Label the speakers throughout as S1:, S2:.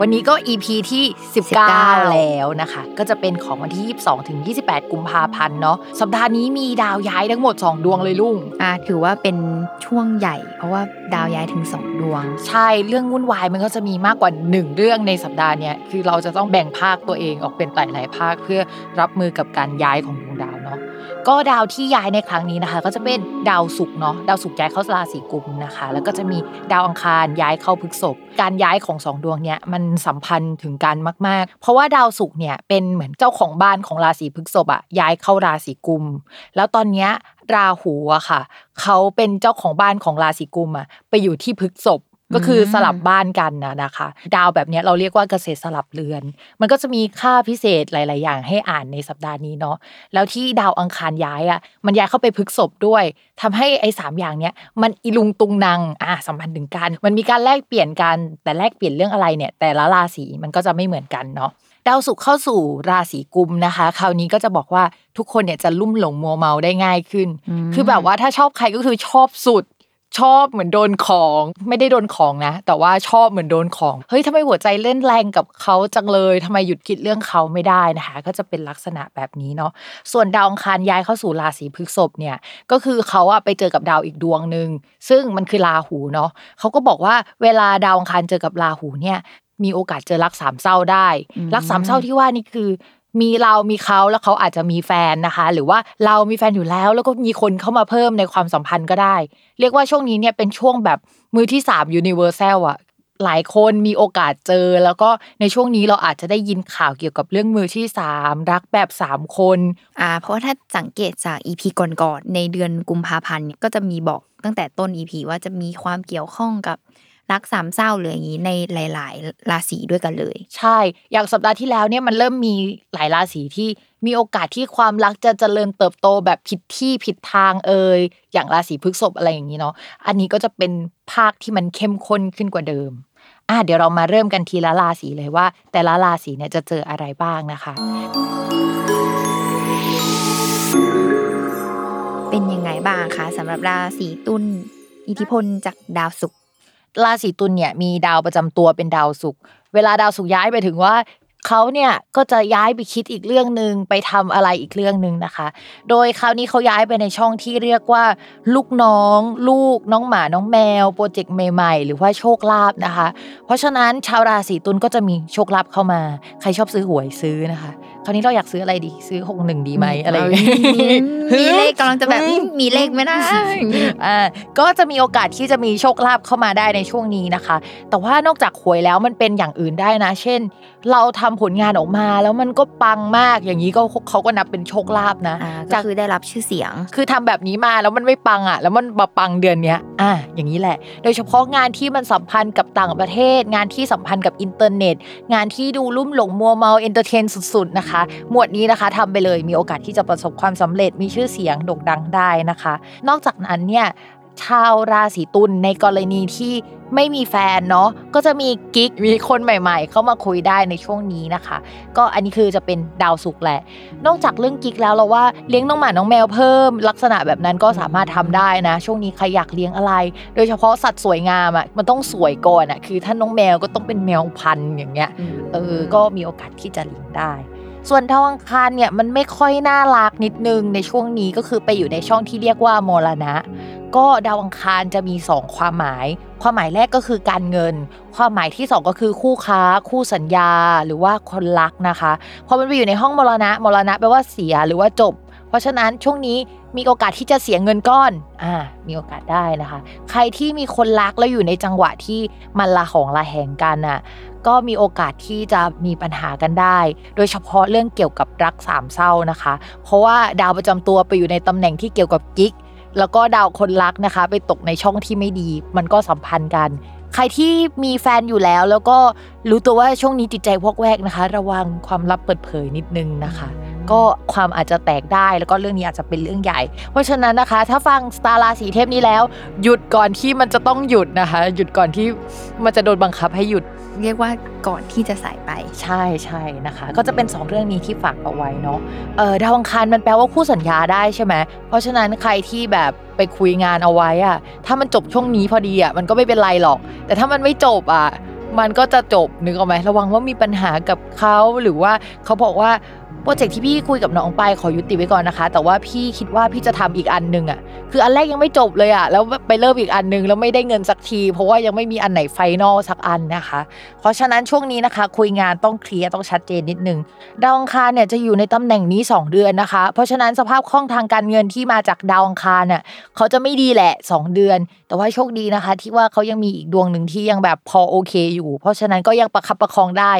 S1: วันนี้ก็ EP ที่ 19 แล้วนะคะ ก็จะเป็นของวันที่ 22 ถึง 28 กุมภาพันธ์เนาะสัปดาห์นี้มีดาวย้ายทั้งหมด 2 ดวงเลยลุง
S2: อ่าถือว่าเป็นช่วงใหญ่ เพราะว่าดาวย้ายถึงสองดวง
S1: ใช่เรื่องวุ่นวายมันก็จะมีมากกว่า 1 เรื่องในสัปดาห์เนี้ยคือเราจะต้องแบ่งภาคตัวเองออกเป็นหลายๆภาคเพื่อรับมือกับการย้ายของดวงดาวเนาะ ก็ดาวที่ย้ายในครั้งนี้นะคะ ก็จะเป็นดาวศุกร์เนาะดาวศุกร์ย้ายเข้าราศีกุมนะคะ แล้วก็จะมีดาวอังคารย้ายเข้าพฤกษภการย้ายของสองดวงเนี้ยมันสัมพันธ์ถึงกันมาก ๆ เพราะว่าดาวศุกร์เนี่ยเป็นเหมือนเจ้าของบ้านของราศีพฤกษภอะย้ายเข้าราศีกุม แล้วตอนเนี้ยราหูอะค่ะ เขาเป็นเจ้าของบ้านของราศีกุมอะไปอยู่ที่พฤกษภ ก็คือสลับบ้านกันนะนะคะ ดาวแบบเนี้ยเราเรียกว่าเกษตรสลับเรือน มันก็จะมีค่าพิเศษหลาย ๆ อย่างให้อ่านในสัปดาห์นี้เนาะแล้วที่ดาวอังคารย้ายอะมันย้ายเข้าไปพฤษภด้วยทำให้ไอ้สามอย่างเนี้ยมันอีลุงตุงนางอะสัมพันธ์ถึงกัน มันมีการแลกเปลี่ยนกันแต่แลกเปลี่ยนเรื่องอะไรเนี่ย แต่ละราศีมันก็จะไม่เหมือนกันเนาะดาวศุกร์เข้าสู่ราศีกุมนะคะ คราวนี้ก็จะบอกว่าทุกคนเนี่ยจะลุ่มหลงมัวเมาได้ง่ายขึ้น คือแบบว่าถ้าชอบใครก็คือชอบสุด ชอบเหมือนโดนของ ไม่ได้โดนของนะ แต่ว่าชอบเหมือนโดนของ เฮ้ยทำไมหัวใจเล่นแรงกับเขาจังเลยทำไมหยุดคิดเรื่องเขาไม่ได้นะคะ ก็จะเป็นลักษณะแบบนี้เนาะส่วนดาวอังคารย้ายเข้าสู่ราศีพฤษภเนี่ยก็คือเขาอะไปเจอกับดาวอีกดวงหนึ่งซึ่งมันคือราหูเนาะเขาก็บอกว่าเวลาดาวอังคารเจอกับราหูเนี่ยมีโอกาสเจอรักสามเศร้าได้ รักสามเศร้าที่ว่านี่คือ มีเรามีเขาแล้วเขาอาจจะมีแฟนนะคะ หรือว่าเรามีแฟนอยู่แล้ว แล้วก็มีคนเข้ามาเพิ่มในความสัมพันธ์ก็ได้ เรียกว่าช่วงนี้เนี่ยเป็นช่วงแบบมือที่สาม universal อะหลายคนมีโอกาสเจอ แล้วก็ในช่วงนี้เราอาจจะได้ยินข่าวเกี่ยวกับเรื่องมือที่สามรักแบบสามคน
S2: อ่าเพราะว่าถ้าสังเกตจากอีพีก่อนๆในเดือนกุมภาพันธ์เนี่ยก็จะมีบอกตั้งแต่ต้นอีพีว่าจะมีความเกี่ยวข้องกับ รักสามเศร้าหรืออย่างนี้ในหลาย ๆ ราศีด้วยกันเลย
S1: ใช่ อย่างสัปดาห์ที่แล้วเนี่ยมันเริ่มมีหลายราศีที่มีโอกาสที่ความรักจะเจริญเติบโตแบบผิดที่ผิดทางเอ่ยอย่างราศีพฤษภอะไรอย่างนี้เนาะอันนี้ก็จะเป็นภาคที่มันเข้มข้นขึ้นกว่าเดิมอะเดี๋ยวเรามาเริ่มกันทีละราศีเลยว่า แต่ละราศีเนี่ยจะเจออะไรบ้างนะคะ
S2: เป็นยังไงบ้างคะสำหรับราศีตุลอิทธิพลจากดาวศุกร์
S1: ราศีตุลเนี่ยมีดาวประจำตัวเป็นดาวศุกร์เวลาดาวศุกร์ย้ายไปถึงว่าเขาเนี่ยก็จะย้ายไปคิดอีกเรื่องหนึ่งไปทำอะไรอีกเรื่องหนึ่งนะคะ โดยคราวนี้เขาย้ายไปในช่องที่เรียกว่า ลูกน้อง ลูกน้องหมาน้องแมวโปรเจกต์ใหม่ๆ หรือว่าโชคลาภนะคะ เพราะฉะนั้นชาวราศีตุลก็จะมีโชคลาภเข้ามา ใครชอบซื้อหวยซื้อนะคะ คราวนี้เราอยากซื้ออะไรดี ซื้อหกหนึ่งดีไหมอะไรอย่างเงี้ย
S2: มีเลขกำลังจะแบบมีเลขไหมนะ
S1: อ่าก็จะมีโอกาสที่จะมีโชคลาภเข้ามาได้ในช่วงนี้นะคะ แต่ว่านอกจากหวยแล้วมันเป็นอย่างอื่นได้นะ เช่น เราทำผลงานออกมาแล้วมันก็ปังมากอย่างนี้ก็เขาก็นับเป็นโชคลาภนะ
S2: อ่าก็
S1: จาก
S2: คือได้รับชื่อเสียง
S1: คือทำแบบนี้มาแล้วมันไม่ปังอะ แล้วมันมาปังเดือนเนี้ยอะอย่างนี้แหละ โดยเฉพาะงานที่มันสัมพันธ์กับต่างประเทศ งานที่สัมพันธ์กับอินเทอร์เน็ต งานที่ดูลุ่มหลงมัวเมา entertain สุดๆนะคะหมวดนี้นะคะทำไปเลยมีโอกาสที่จะประสบความสำเร็จมีชื่อเสียงโด่งดังได้นะคะ นอกจากนั้นเนี่ยชาวราศีตุลในกรณีที่ไม่มีแฟนเนาะก็จะมีกิ๊กมีคนใหม่ ๆ เข้ามาคุยได้ในช่วงนี้นะคะ ก็อันนี้คือจะเป็นดาวศุกร์แหละ นอกจากเรื่องกิ๊กแล้วเราว่าเลี้ยงน้องหมาน้องแมวเพิ่ม ลักษณะแบบนั้นก็สามารถทำได้นะ ช่วงนี้ใครอยากเลี้ยงอะไร โดยเฉพาะสัตว์สวยงามอะมันต้องสวยก่อนอะคือถ้าน้องแมวก็ต้องเป็นแมวพันธุ์อย่างเงี้ยเออก็มีโอกาสที่จะเลี้ยงได้ ส่วนดาวอังคารเนี่ยมันไม่ค่อยน่ารักนิดนึงในช่วงนี้ก็คือไปอยู่ในช่องที่เรียกว่ามรณะ ก็ดาวอังคารจะมี 2 ความหมาย ความหมายแรกก็คือการเงิน ความหมายที่ 2 ก็คือคู่ค้า คู่สัญญา หรือว่าคนรักนะคะพอมันไปอยู่ในห้องมรณะมรณะแปลว่าเสียหรือว่าจบ ราะฉะนั้นช่วงนี้มีโอกาสที่จะเสียเงินก้อนอ่ามีโอกาสได้นะคะ ใครที่มีคนรักแล้วอยู่ในจังหวะที่มันละหองละแหงกันอะก็มีโอกาสที่จะมีปัญหากันได้ โดยเฉพาะเรื่องเกี่ยวกับรักสามเศร้านะคะ เพราะว่าดาวประจำตัวไปอยู่ในตำแหน่งที่เกี่ยวกับกิ๊กแล้วก็ดาวคนรักนะคะ ไปตกในช่องที่ไม่ดี มันก็สัมพันธ์กัน ใครที่มีแฟนอยู่แล้ว แล้วก็รู้ตัวว่าช่วงนี้จิตใจวอกแวกนะคะ ระวังความลับเปิดเผยนิดนึงนะคะ ก็ความอาจจะแตกได้แล้วก็เรื่องนี้อาจจะเป็นเรื่องใหญ่ เพราะฉะนั้นนะคะ ถ้าฟังสตาร์ราสีเทพนี้แล้ว หยุดก่อนที่มันจะต้องหยุดนะคะ หยุดก่อนที่มันจะโดนบังคับให้หยุด
S2: เรียกว่าก่อนที่จะสายไป
S1: ใช่ใช่นะคะ ก็จะเป็น 2 เรื่องนี้ที่ฝากเอาไว้เนาะเออดาวอังคารมันแปลว่าคู่สัญญาได้ใช่ไหมเพราะฉะนั้นใครที่แบบไปคุยงานเอาไว้อะถ้ามันจบช่วงนี้พอดีอะมันก็ไม่เป็นไรหรอก แต่ถ้ามันไม่จบอะมันก็จะจบนึกออกไหมระวังว่ามีปัญหากับเขาหรือว่าเขาบอกว่า โปรเจกต์ที่พี่คุยกับน้องไปขอยุติไว้ก่อนนะคะ แต่ว่าพี่คิดว่าพี่จะทำอีกอันหนึ่งอะคืออันแรกยังไม่จบเลยอะแล้วไปเริ่มอีกอันหนึงแล้วไม่ได้เงินสักที เพราะว่ายังไม่มีอันไหนไฟนอลสักอันนะคะ เพราะฉะนั้นช่วงนี้นะคะ คุยงานต้องเคลียร์ต้องชัดเจนนิดนึงดาวอังคารเนี่ยจะอยู่ในตำแหน่งนี้ 2 เดือนนะคะ เพราะฉะนั้นสภาพคล่องทางการเงินที่มาจากดาวอังคารน่ะเขาจะไม่ดีแหละ 2 เดือน แต่ว่าโชคดีนะคะ ที่ว่าเขายังมีอีกดวงหนึ่งที่ยังแบบพอโอเคอยู่ เพราะฉะนั้นก็ยังประคับประคองได้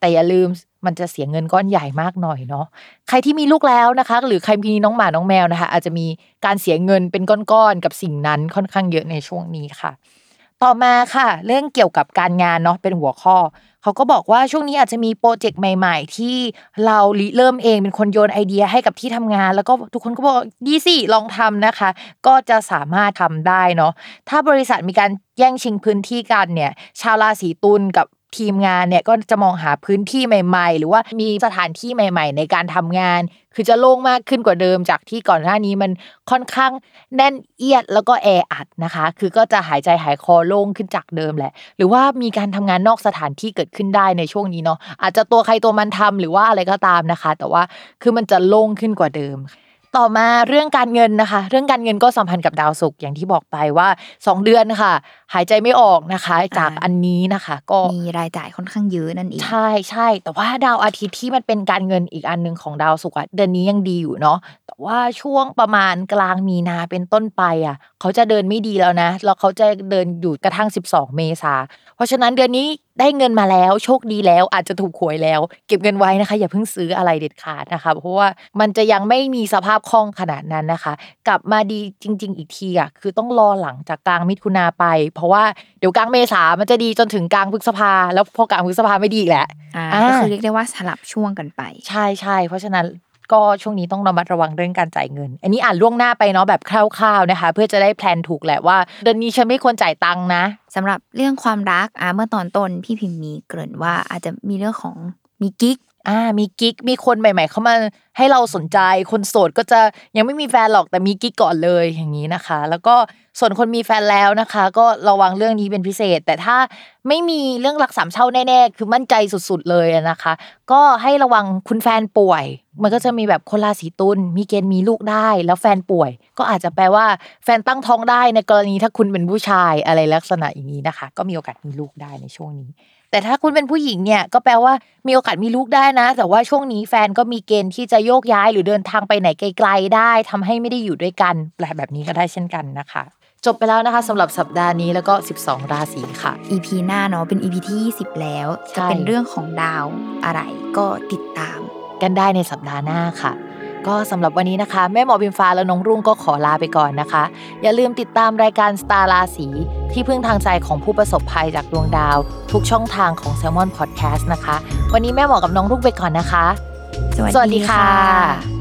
S1: แต่อย่าลืมมันจะเสียเงินก้อนใหญ่มากหน่อยเนาะใครที่มีลูกแล้วนะคะ หรือใครมีน้องหมาน้องแมวนะคะ อาจจะมีการเสียเงินเป็นก้อนๆกับสิ่งนั้นค่อนข้างเยอะในช่วงนี้ค่ะ ต่อมาค่ะ เรื่องเกี่ยวกับการงานเนาะเป็นหัวข้อเขาก็บอกว่าช่วงนี้อาจจะมีโปรเจกต์ใหม่ ๆ ที่เราเริ่มเองเป็นคนโยนไอเดียให้กับที่ทำงาน แล้วก็ทุกคนก็บอกดีสิลองทำนะคะ ก็จะสามารถทำได้เนาะถ้าบริษัทมีการแย่งชิงพื้นที่กันเนี่ย ชาวราศีตุลกับ ทีมงานเนี่ยก็จะมองหาพื้นที่ใหม่ ๆ หรือว่ามีสถานที่ใหม่ ๆ ในการทำงาน คือจะโล่งมากขึ้นกว่าเดิมจากที่ก่อนหน้านี้มันค่อนข้างแน่นเอียดแล้วก็แออัดนะคะ คือก็จะหายใจหายคอโล่งขึ้นจากเดิมแหละ หรือว่ามีการทำงานนอกสถานที่เกิดขึ้นได้ในช่วงนี้เนาะอาจจะตัวใครตัวมันทำหรือว่าอะไรก็ตามนะคะ แต่ว่าคือมันจะโล่งขึ้นกว่าเดิม ต่อมาเรื่องการเงินนะคะ เรื่องการเงินก็สัมพันธ์กับดาวศุกร์อย่างที่บอกไปว่า 2 เดือนค่ะ หายใจไม่ออกนะคะ จาก
S2: อ่า
S1: อันนี้นะคะ ก็
S2: มีรายจ่ายค่อนข้างเยอะนั่นเอง
S1: ใช่ใช่แต่ว่าดาวอาทิตย์ที่มันเป็นการเงินอีกอันหนึ่งของดาวศุกร์อะเดือนนี้ยังดีอยู่เนาะแต่ว่าช่วงประมาณกลางมีนาเป็นต้นไปอะ เขาจะเดินไม่ดีแล้วนะแล้วเขาจะเดินอยู่กระทั่ง 12 เมษาเพราะฉะนั้นเดือนนี้ ได้เงินมาแล้ว โชคดีแล้วอาจจะถูกหวยแล้ว เก็บเงินไว้นะคะ อย่าเพิ่งซื้ออะไรเด็ดขาดนะคะเพราะว่ามันจะยังไม่มีสภาพคล่องขนาดนั้นนะคะ กลับมาดีจริง ๆ อีกทีอะคือต้องรอหลังจากกลางมิถุนาไป เพราะว่าเดี๋ยวกลางเมษามันจะดีจนถึงกลางพฤษภาแล้วพอกลางพฤษภาไม่ดีอีกแหละ
S2: อ่า
S1: อ่า
S2: ก็คือเรียกได้ว่าสลับช่วงกันไป
S1: ใช่ใช่เพราะฉะนั้น ก็ช่วงนี้ต้องระมัดระวังเรื่องการจ่ายเงิน อันนี้อ่านล่วงหน้าไปเนาะแบบคร่าวๆนะคะ เพื่อจะได้แพลนถูกแหละว่าเดือนนี้ฉันไม่ควรจ่ายตังค์นะ
S2: สำหรับเรื่องความรักอะเมื่อตอนต้นพี่พิมพ์มีเกริ่นว่าอาจจะมีเรื่องของ มีกิ๊ก
S1: อ่ามีกิ๊กมีคนใหม่ ๆ เข้ามาให้เราสนใจคนโสดก็จะยังไม่มีแฟนหรอกแต่มีกิ๊กก่อนเลยอย่างนี้นะคะ แล้วก็ส่วนคนมีแฟนแล้วนะคะ ก็ระวังเรื่องนี้เป็นพิเศษ แต่ถ้าไม่มีเรื่องรักสามเช่าแน่ๆคือมั่นใจสุดๆเลยนะคะ ก็ให้ระวังคุณแฟนป่วย มันก็จะมีแบบคนราศีตุลมีเกณฑ์มีลูกได้ แล้วแฟนป่วย ก็อาจจะแปลว่าแฟนตั้งท้องได้ในกรณีถ้าคุณเป็นผู้ชายอะไรลักษณะอย่างนี้นะคะ ก็มีโอกาสมีลูกได้ในช่วงนี้ แต่ถ้าคุณเป็นผู้หญิงเนี่ยก็แปลว่ามีโอกาสมีลูกได้นะ แต่ว่าช่วงนี้แฟนก็มีเกณฑ์ที่จะโยกย้ายหรือเดินทางไปไหนไกล ๆ ได้ทำให้ไม่ได้อยู่ด้วยกันแปลแบบนี้ก็ได้เช่นกันนะคะ จบไปแล้วนะคะสำหรับสัปดาห์นี้แล้วก็ 12 ราศีค่ะ
S2: EP หน้าเนาะเป็น EP ที่20 แล้ว
S1: ใช่
S2: จะเป็นเรื่องของดาวอะไรก็ติดตาม
S1: กันได้ในสัปดาห์หน้าค่ะ ก็สำหรับวันนี้นะคะ แม่หมอบิมฟ้าและน้องรุ่งก็ขอลาไปก่อนนะคะ อย่าลืมติดตามรายการสตาร์ราศีที่พึ่งทางใจของผู้ประสบภัยจากดวงดาว ทุกช่องทางของ s ซ l m o n Podcast นะคะ วันนี้แม่หมอกับน้องรุ่งไปก่อนนะคะ
S2: สวัส
S1: สวัสดี
S2: ดี
S1: ค่ะ
S2: ค่ะ